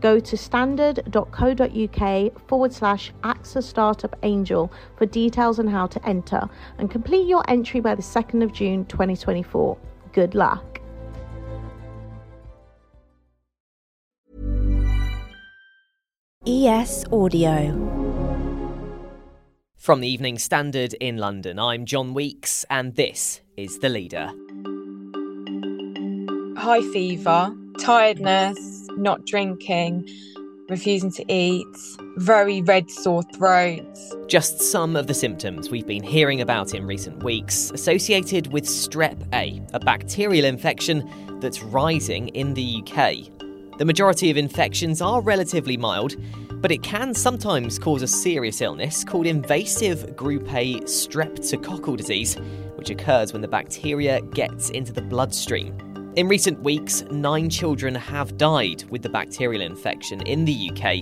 Go to standard.co.uk forward slash AXA Startup Angel for details on how to enter and complete your entry by the 2nd of June 2024. Good luck. ES Audio. From the Evening Standard in London, I'm John Weeks, and this is The Leader. High fever, tiredness, not drinking, refusing to eat, very red sore throats. Just some of the symptoms we've been hearing about in recent weeks associated with strep A, a bacterial infection that's rising in the UK. The majority of infections are relatively mild, but it can sometimes cause a serious illness called invasive group A streptococcal disease, which occurs when the bacteria gets into the bloodstream. In recent weeks, nine children have died with the bacterial infection in the UK,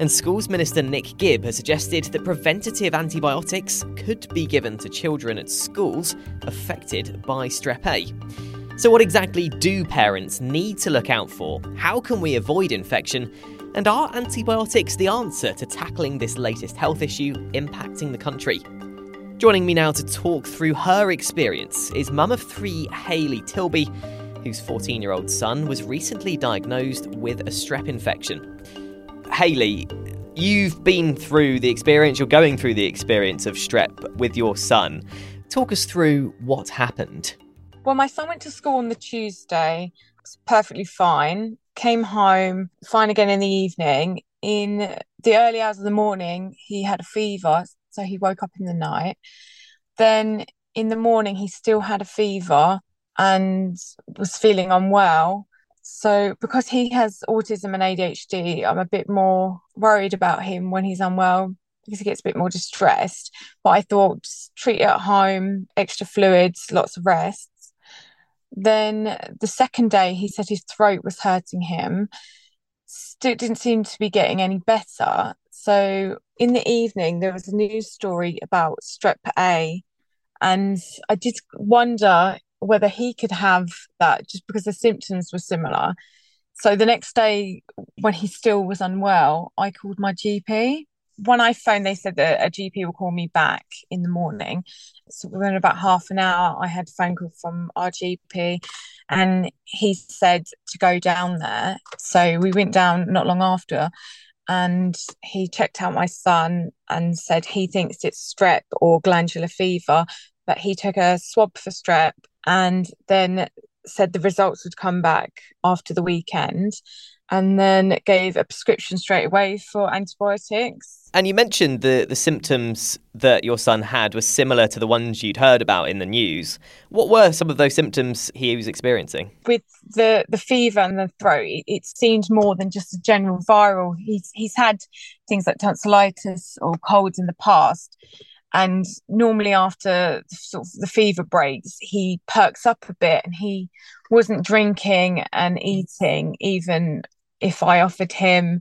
and Schools Minister Nick Gibb has suggested that preventative antibiotics could be given to children at schools affected by strep A. So, what exactly do parents need to look out for? How can we avoid infection? And are antibiotics the answer to tackling this latest health issue impacting the country? Joining me now to talk through her experience is mum of three, Hayley Tidley whose 14 year old son was recently diagnosed with a strep infection. Hayley, you've been through the experience, you're going through the experience of strep with your son. Talk us through what happened. Well, my son went to school on the Tuesday, was perfectly fine, came home, fine again in the evening. In the early hours of the morning, he had a fever, so he woke up in the night. Then in the morning, he still had a fever and was feeling unwell. So, because he has autism and ADHD, I'm a bit more worried about him when he's unwell because he gets a bit more distressed. But I thought, treat it at home, extra fluids, lots of rests. Then the second day, he said his throat was hurting him. Still didn't seem to be getting any better. So, in the evening, there was a news story about strep A. And I did wonder whether he could have that just because the symptoms were similar. So the next day, when he still was unwell, I called my GP. When I phoned, they said that a GP will call me back in the morning. So within about half an hour, I had a phone call from our GP and he said to go down there. So we went down not long after and he checked out my son and said he thinks it's strep or glandular fever, but he took a swab for strep and then said the results would come back after the weekend and then gave a prescription straight away for antibiotics. And you mentioned the, the symptoms that your son had were similar to the ones you'd heard about in the news. What were some of those symptoms he was experiencing? With the, the fever and the throat, it, it seemed more than just a general viral. He's, he's had things like tonsillitis or colds in the past and normally after sort of the fever breaks he perks up a bit and he wasn't drinking and eating even if i offered him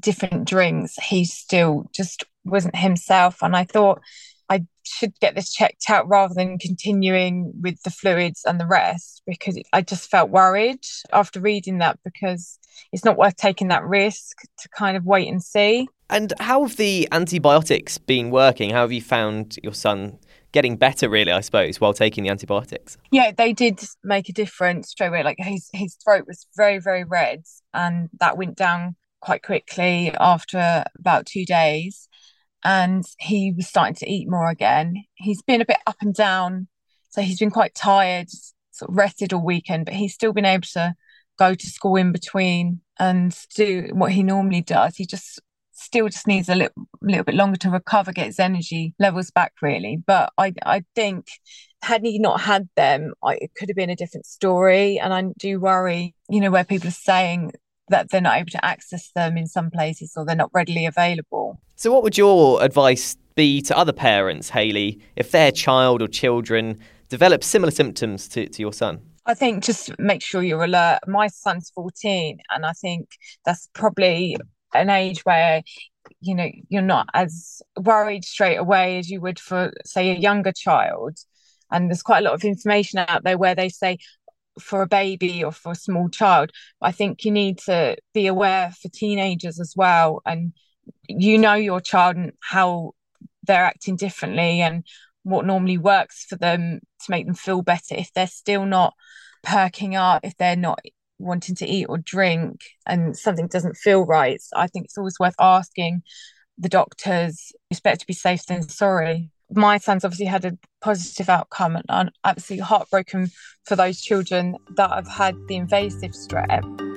different drinks he still just wasn't himself. And i thought i should get this checked out rather than continuing with the fluids and the rest because i just felt worried after reading that because it's not worth taking that risk to kind of wait and see and how have the antibiotics been working? How have you found your son getting better, really, I suppose, while taking the antibiotics? Yeah, they did make a difference straight away. Like his, his throat was very, very red, and that went down quite quickly after about two days. And he was starting to eat more again. He's been a bit up and down. So he's been quite tired, sort of rested all weekend, but he's still been able to go to school in between and do what he normally does. He just still just needs a little, little bit longer to recover, get his energy levels back, really. But I, I think had he not had them, I, it could have been a different story. And I do worry, you know, where people are saying that they're not able to access them in some places or they're not readily available. So, what would your advice be to other parents, Hayley, if their child or children develop similar symptoms to, to your son? I think just make sure you're alert. My son's 14, and I think that's probably an age where you know you're not as worried straight away as you would for say a younger child. And there's quite a lot of information out there where they say for a baby or for a small child i think you need to be aware for teenagers as well. And you know your child and how they're acting differently and what normally works for them to make them feel better if they're still not perking up if they're not wanting to eat or drink and something doesn't feel right, I think it's always worth asking the doctors. It's better to be safe than sorry. My son's obviously had a positive outcome, and I'm absolutely heartbroken for those children that have had the invasive strep.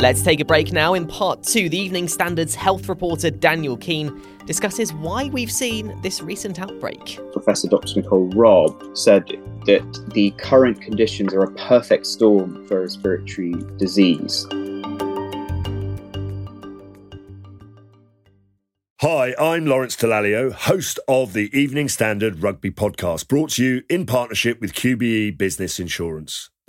Let's take a break now. In part two, the Evening Standard's health reporter Daniel Keane discusses why we've seen this recent outbreak. Professor Dr. Nicole Robb said that the current conditions are a perfect storm for respiratory disease. Hi, I'm Lawrence Dallaglio, host of the Evening Standard Rugby Podcast, brought to you in partnership with QBE Business Insurance.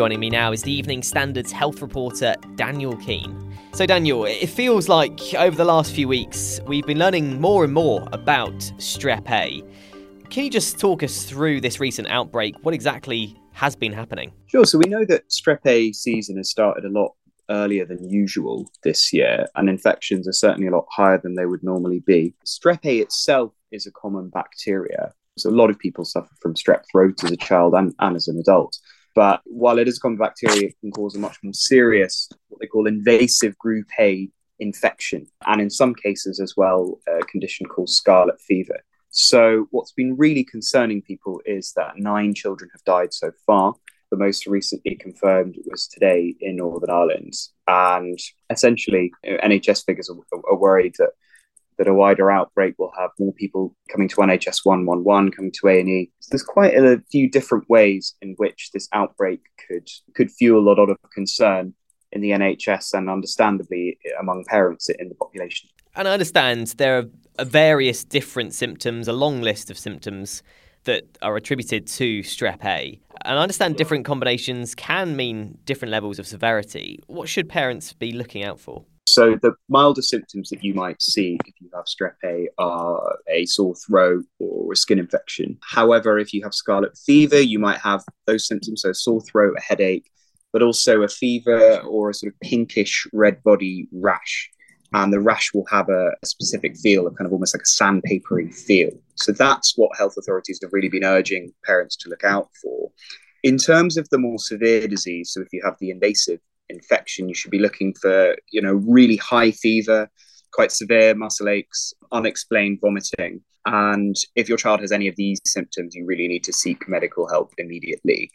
Joining me now is the Evening Standard's health reporter, Daniel Keane. So, Daniel, it feels like over the last few weeks we've been learning more and more about Strep A. Can you just talk us through this recent outbreak? What exactly has been happening? Sure. So, we know that Strep A season has started a lot earlier than usual this year, and infections are certainly a lot higher than they would normally be. Strep A itself is a common bacteria. So, a lot of people suffer from strep throat as a child and, and as an adult. But while it is a common bacteria, it can cause a much more serious, what they call invasive group A infection, and in some cases as well, a condition called scarlet fever. So, what's been really concerning people is that nine children have died so far. The most recently confirmed was today in Northern Ireland. And essentially, NHS figures are, are worried that that a wider outbreak will have more people coming to NHS 111, coming to A&E. So there's quite a few different ways in which this outbreak could could fuel a lot of concern in the NHS and understandably among parents in the population. And I understand there are various different symptoms, a long list of symptoms that are attributed to strep A. And I understand different combinations can mean different levels of severity. What should parents be looking out for? So the milder symptoms that you might see if you have strep A are a sore throat or a skin infection. However, if you have scarlet fever, you might have those symptoms, so a sore throat, a headache, but also a fever or a sort of pinkish red body rash. And the rash will have a, a specific feel, a kind of almost like a sandpapery feel. So that's what health authorities have really been urging parents to look out for. In terms of the more severe disease, so if you have the invasive infection, you should be looking for, you know, really high fever, quite severe muscle aches, unexplained vomiting. And if your child has any of these symptoms, you really need to seek medical help immediately.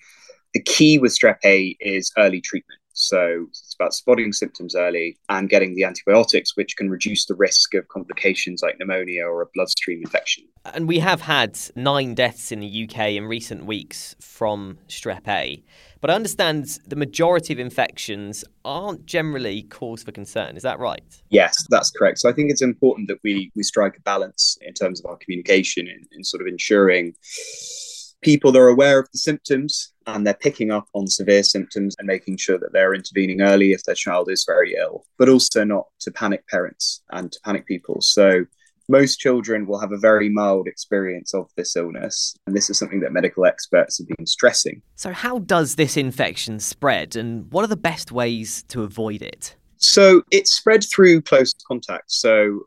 The key with strep A is early treatment. So it's about spotting symptoms early and getting the antibiotics, which can reduce the risk of complications like pneumonia or a bloodstream infection. And we have had nine deaths in the UK in recent weeks from strep A. But I understand the majority of infections aren't generally cause for concern. Is that right? Yes, that's correct. So I think it's important that we we strike a balance in terms of our communication and, in sort of ensuring people are aware of the symptoms and they're picking up on severe symptoms and making sure that they're intervening early if their child is very ill, but also not to panic parents and to panic people. So most children will have a very mild experience of this illness. And this is something that medical experts have been stressing. So, how does this infection spread, and what are the best ways to avoid it? So, it's spread through close contact. So,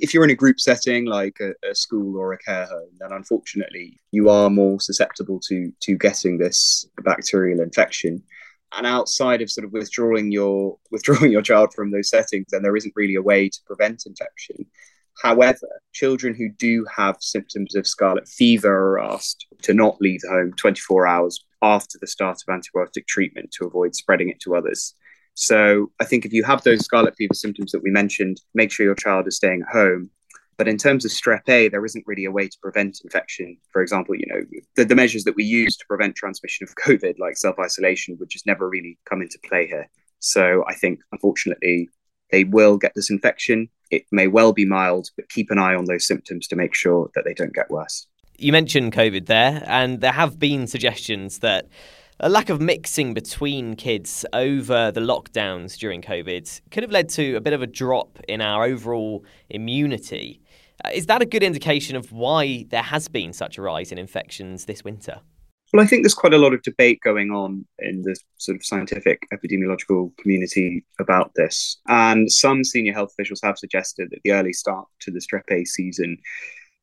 if you're in a group setting like a, a, school or a care home, then unfortunately you are more susceptible to to getting this bacterial infection. And outside of sort of withdrawing your withdrawing your child from those settings, then there isn't really a way to prevent infection. However, children who do have symptoms of scarlet fever are asked to not leave home 24 hours after the start of antibiotic treatment to avoid spreading it to others. So I think if you have those scarlet fever symptoms that we mentioned, make sure your child is staying at home. But in terms of strep A, there isn't really a way to prevent infection. For example, you know, the, the measures that we use to prevent transmission of COVID, like self isolation, would just never really come into play here. So I think, unfortunately, they will get this infection. It may well be mild, but keep an eye on those symptoms to make sure that they don't get worse. You mentioned COVID there, and there have been suggestions that a lack of mixing between kids over the lockdowns during COVID could have led to a bit of a drop in our overall immunity. Uh, is that a good indication of why there has been such a rise in infections this winter? Well, I think there's quite a lot of debate going on in the sort of scientific epidemiological community about this. And some senior health officials have suggested that the early start to the strep A season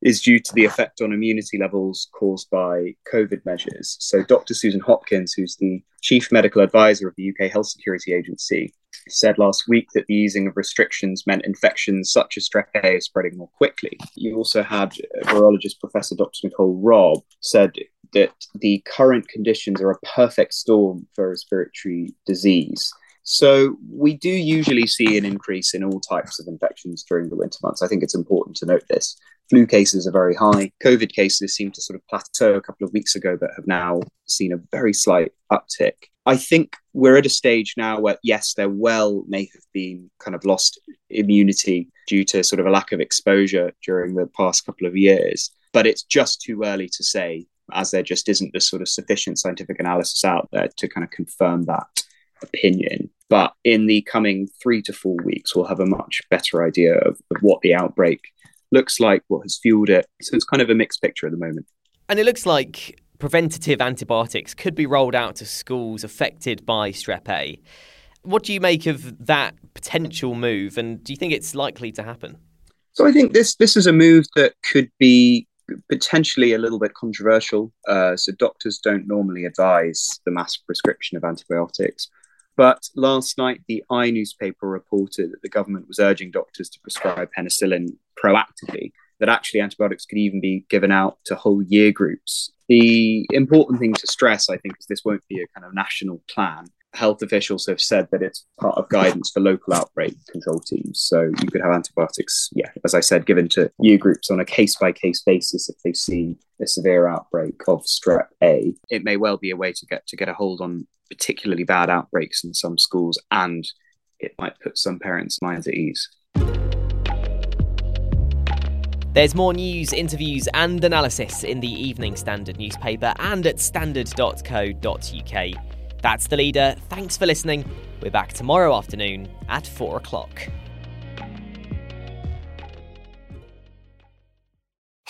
is due to the effect on immunity levels caused by COVID measures. So, Dr. Susan Hopkins, who's the chief medical advisor of the UK Health Security Agency, said last week that the easing of restrictions meant infections such as strep A spreading more quickly. You also had virologist Professor Dr. Nicole Robb said that the current conditions are a perfect storm for respiratory disease. So we do usually see an increase in all types of infections during the winter months. I think it's important to note this. Flu cases are very high. COVID cases seem to sort of plateau a couple of weeks ago, but have now seen a very slight uptick. I think we're at a stage now where, yes, there well may have been kind of lost immunity due to sort of a lack of exposure during the past couple of years, but it's just too early to say, as there just isn't the sort of sufficient scientific analysis out there to kind of confirm that opinion. But in the coming three to four weeks, we'll have a much better idea of, of what the outbreak looks like, what has fueled it. So it's kind of a mixed picture at the moment. And it looks like preventative antibiotics could be rolled out to schools affected by strep A. What do you make of that potential move, and do you think it's likely to happen? So I think this this is a move that could be potentially a little bit controversial. Uh, so doctors don't normally advise the mass prescription of antibiotics. But last night, the i newspaper reported that the government was urging doctors to prescribe penicillin proactively, that actually antibiotics could even be given out to whole year groups. The important thing to stress, I think, is this won't be a kind of national plan health officials have said that it's part of guidance for local outbreak control teams. So you could have antibiotics, yeah, as I said, given to year groups on a case by case basis if they see a severe outbreak of strep A. It may well be a way to get to get a hold on particularly bad outbreaks in some schools, and it might put some parents' minds at ease. There's more news, interviews, and analysis in the Evening Standard newspaper and at standard.co.uk. That's the leader. Thanks for listening. We're back tomorrow afternoon at 4 o'clock.